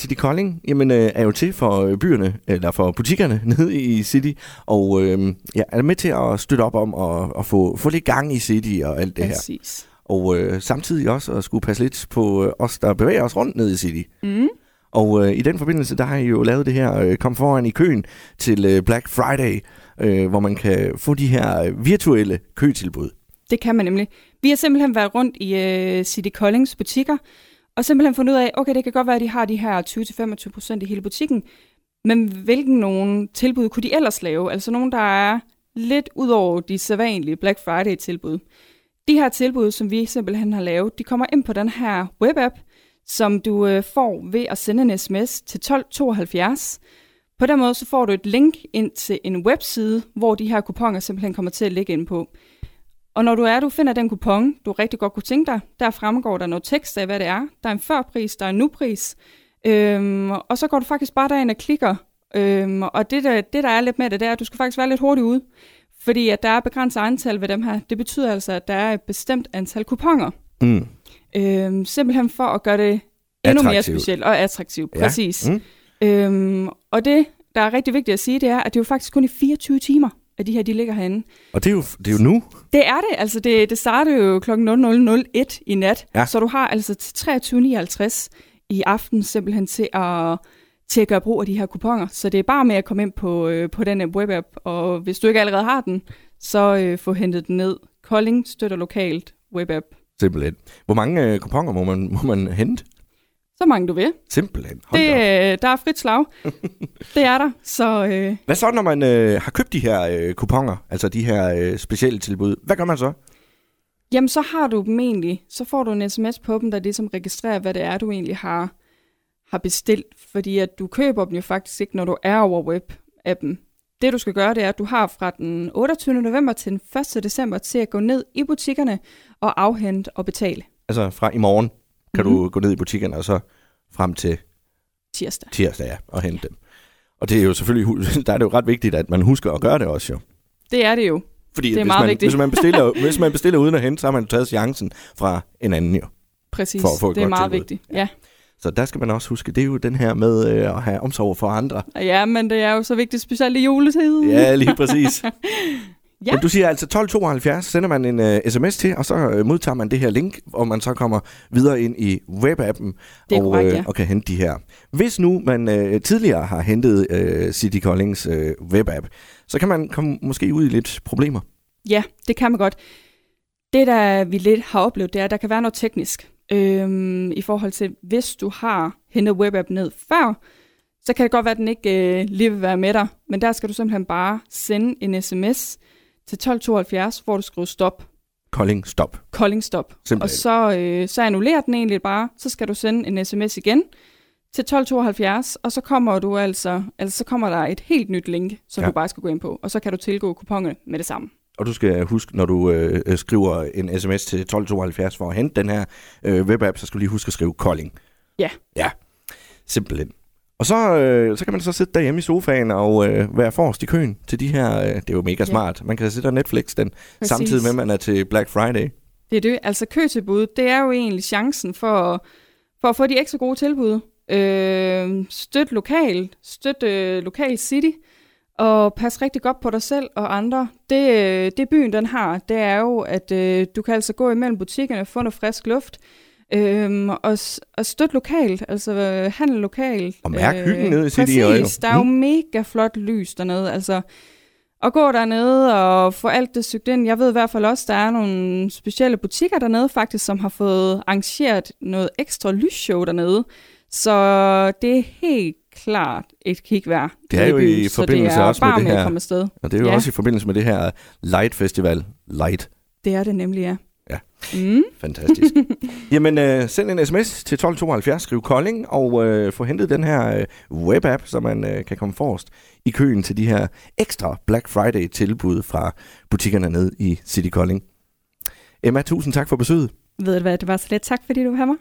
City Kolding jamen, øh, er jo til for øh, byerne, eller for butikkerne nede i City, og øh, ja, er med til at støtte op om at, at få, få lidt gang i City og alt det her. Præcis. Og øh, samtidig også at skulle passe lidt på øh, os, der bevæger os rundt ned i City. Mm. Og øh, i den forbindelse, der har I jo lavet det her øh, Kom foran i køen til øh, Black Friday, øh, hvor man kan få de her øh, virtuelle køtilbud. Det kan man nemlig. Vi har simpelthen været rundt i uh, City Collings butikker, og simpelthen fundet ud af, okay, det kan godt være, at de har de her 20-25 procent i hele butikken, men hvilken nogle tilbud kunne de ellers lave? Altså nogle, der er lidt ud over de sædvanlige Black Friday-tilbud. De her tilbud, som vi simpelthen har lavet, de kommer ind på den her webapp, som du øh, får ved at sende en sms til 1272. På den måde så får du et link ind til en webside, hvor de her kuponer simpelthen kommer til at ligge ind på. Og når du er, du finder den kupon, du rigtig godt kunne tænke dig, der fremgår der noget tekst af, hvad det er. Der er en førpris, der er en nupris. Øhm, og så går du faktisk bare derind og klikker. Øhm, og det der, det, der er lidt med det, det er, at du skal faktisk være lidt hurtig ude. Fordi at der er begrænset antal ved dem her. Det betyder altså, at der er et bestemt antal kuponer. Mm. Øhm, simpelthen for at gøre det endnu mere Attraktivt. specielt og attraktivt. Ja. Præcis. Mm. Øhm, og det, der er rigtig vigtigt at sige, det er, at det er jo faktisk kun i 24 timer, at de her de ligger herinde. Og det er, jo, det er jo nu. Det er det. Altså, det, det starter jo kl. 00.01 i nat. Ja. Så du har altså til 23.59 i aften simpelthen til at, til at gøre brug af de her kuponer. Så det er bare med at komme ind på, øh, på den her webapp, og hvis du ikke allerede har den, så øh, få hentet den ned. Kolding støtter lokalt webapp. Simpelthen. Hvor mange øh, kuponer må man, må man hente? Så mange du vil. Simpelthen. Hold Det, øh, der er frit slag. det er der. Så øh, Hvad så, når man øh, har købt de her øh, kuponer, altså de her øh, specielle tilbud? Hvad gør man så? Jamen, så har du dem egentlig. Så får du en sms på dem, der ligesom registrerer, hvad det er, du egentlig har, har bestilt. Fordi at du køber dem jo faktisk ikke, når du er over web-appen. Det du skal gøre, det er, at du har fra den 28. november til den 1. december til at gå ned i butikkerne og afhente og betale Altså fra i morgen kan Mhm. du gå ned i butikkerne, og så frem til tirsdag. tirsdag ja, og hente dem. Og det er jo selvfølgelig, der er det jo ret vigtigt, at man husker at gøre det også jo. Det er det jo. Fordi Det er hvis, meget man, vigtigt. hvis, man bestiller, hvis man bestiller uden at hente, så har man taget chancen fra en anden jo. Præcis. For at få et det er meget tilbud. vigtigt. Ja. Så der skal man også huske, det er jo den her med øh, at have omsorg for andre. ja, men det er jo så vigtigt, specielt i juletid. Ja, lige præcis. Ja. Men du siger altså 1272, sender man en uh, sms til, og så uh, modtager man det her link, og man så kommer videre ind i webappen og, korrekt, øh, ja. og kan hente de her. Hvis nu man uh, tidligere har hentet uh, City Collings uh, webapp, så kan man komme måske ud i lidt problemer. Ja, det kan man godt. Det, der vi lidt har oplevet, det er, at der kan være noget teknisk. Øhm, I forhold til, hvis du har hentet webapp ned før, så kan det godt være, at den ikke øh, lige vil være med dig. Men der skal du simpelthen bare sende en sms til 1272, hvor du skriver stop. Kolding, stop. Calling stop. Simpelthen. Og så, øh, så annullerer den egentlig bare. Så skal du sende en sms igen til 1272, og så kommer du altså, altså så kommer der et helt nyt link, som Ja. du bare skal gå ind på, og så kan du tilgå kuponerne med det samme. Og du skal huske, når du øh, øh, skriver en sms til 1272 for at hente den her øh, webapp, så skal du lige huske at skrive Kolding. Ja. Ja, simpelthen. Og så, øh, så kan man så sidde derhjemme i sofaen og øh, være forrest i køen til de her... Øh, det er jo mega smart. Man kan sidde og Netflix den, Præcis. samtidig med, at man er til Black Friday. Det er det. Altså køtilbud, det er jo egentlig chancen for, for at få de ekstra gode tilbud. Øh, støt lokalt, støt øh, lokal city, og pas rigtig godt på dig selv og andre. Det, øh, det byen den har, det er jo, at øh, du kan altså gå imellem butikkerne og få noget frisk luft. Øhm, og, og støt lokalt, altså øh, handel lokalt. Og mærk hyggen nede i City Præcis, Oil. der er jo mega flot lys dernede. Altså, at gå dernede og få alt det sygt ind. Jeg ved i hvert fald også, der er nogle specielle butikker dernede faktisk, som har fået arrangeret noget ekstra lysshow dernede. Så det er helt klart et kig værd. Det er i jo i forbindelse det også med det med her- afsted. Og det er jo Ja. også i forbindelse med det her Light Festival. Light. Det er det nemlig, ja. Ja. Mm. Fantastisk. Jamen, øh, send en sms til 1272, skriv Kolding, og øh, få hentet den her øh, webapp, så man øh, kan komme forrest i køen til de her ekstra Black Friday-tilbud fra butikkerne ned i City Kolding. Emma, tusind tak for besøget. Ved du hvad, det var så lidt. Tak fordi du var her.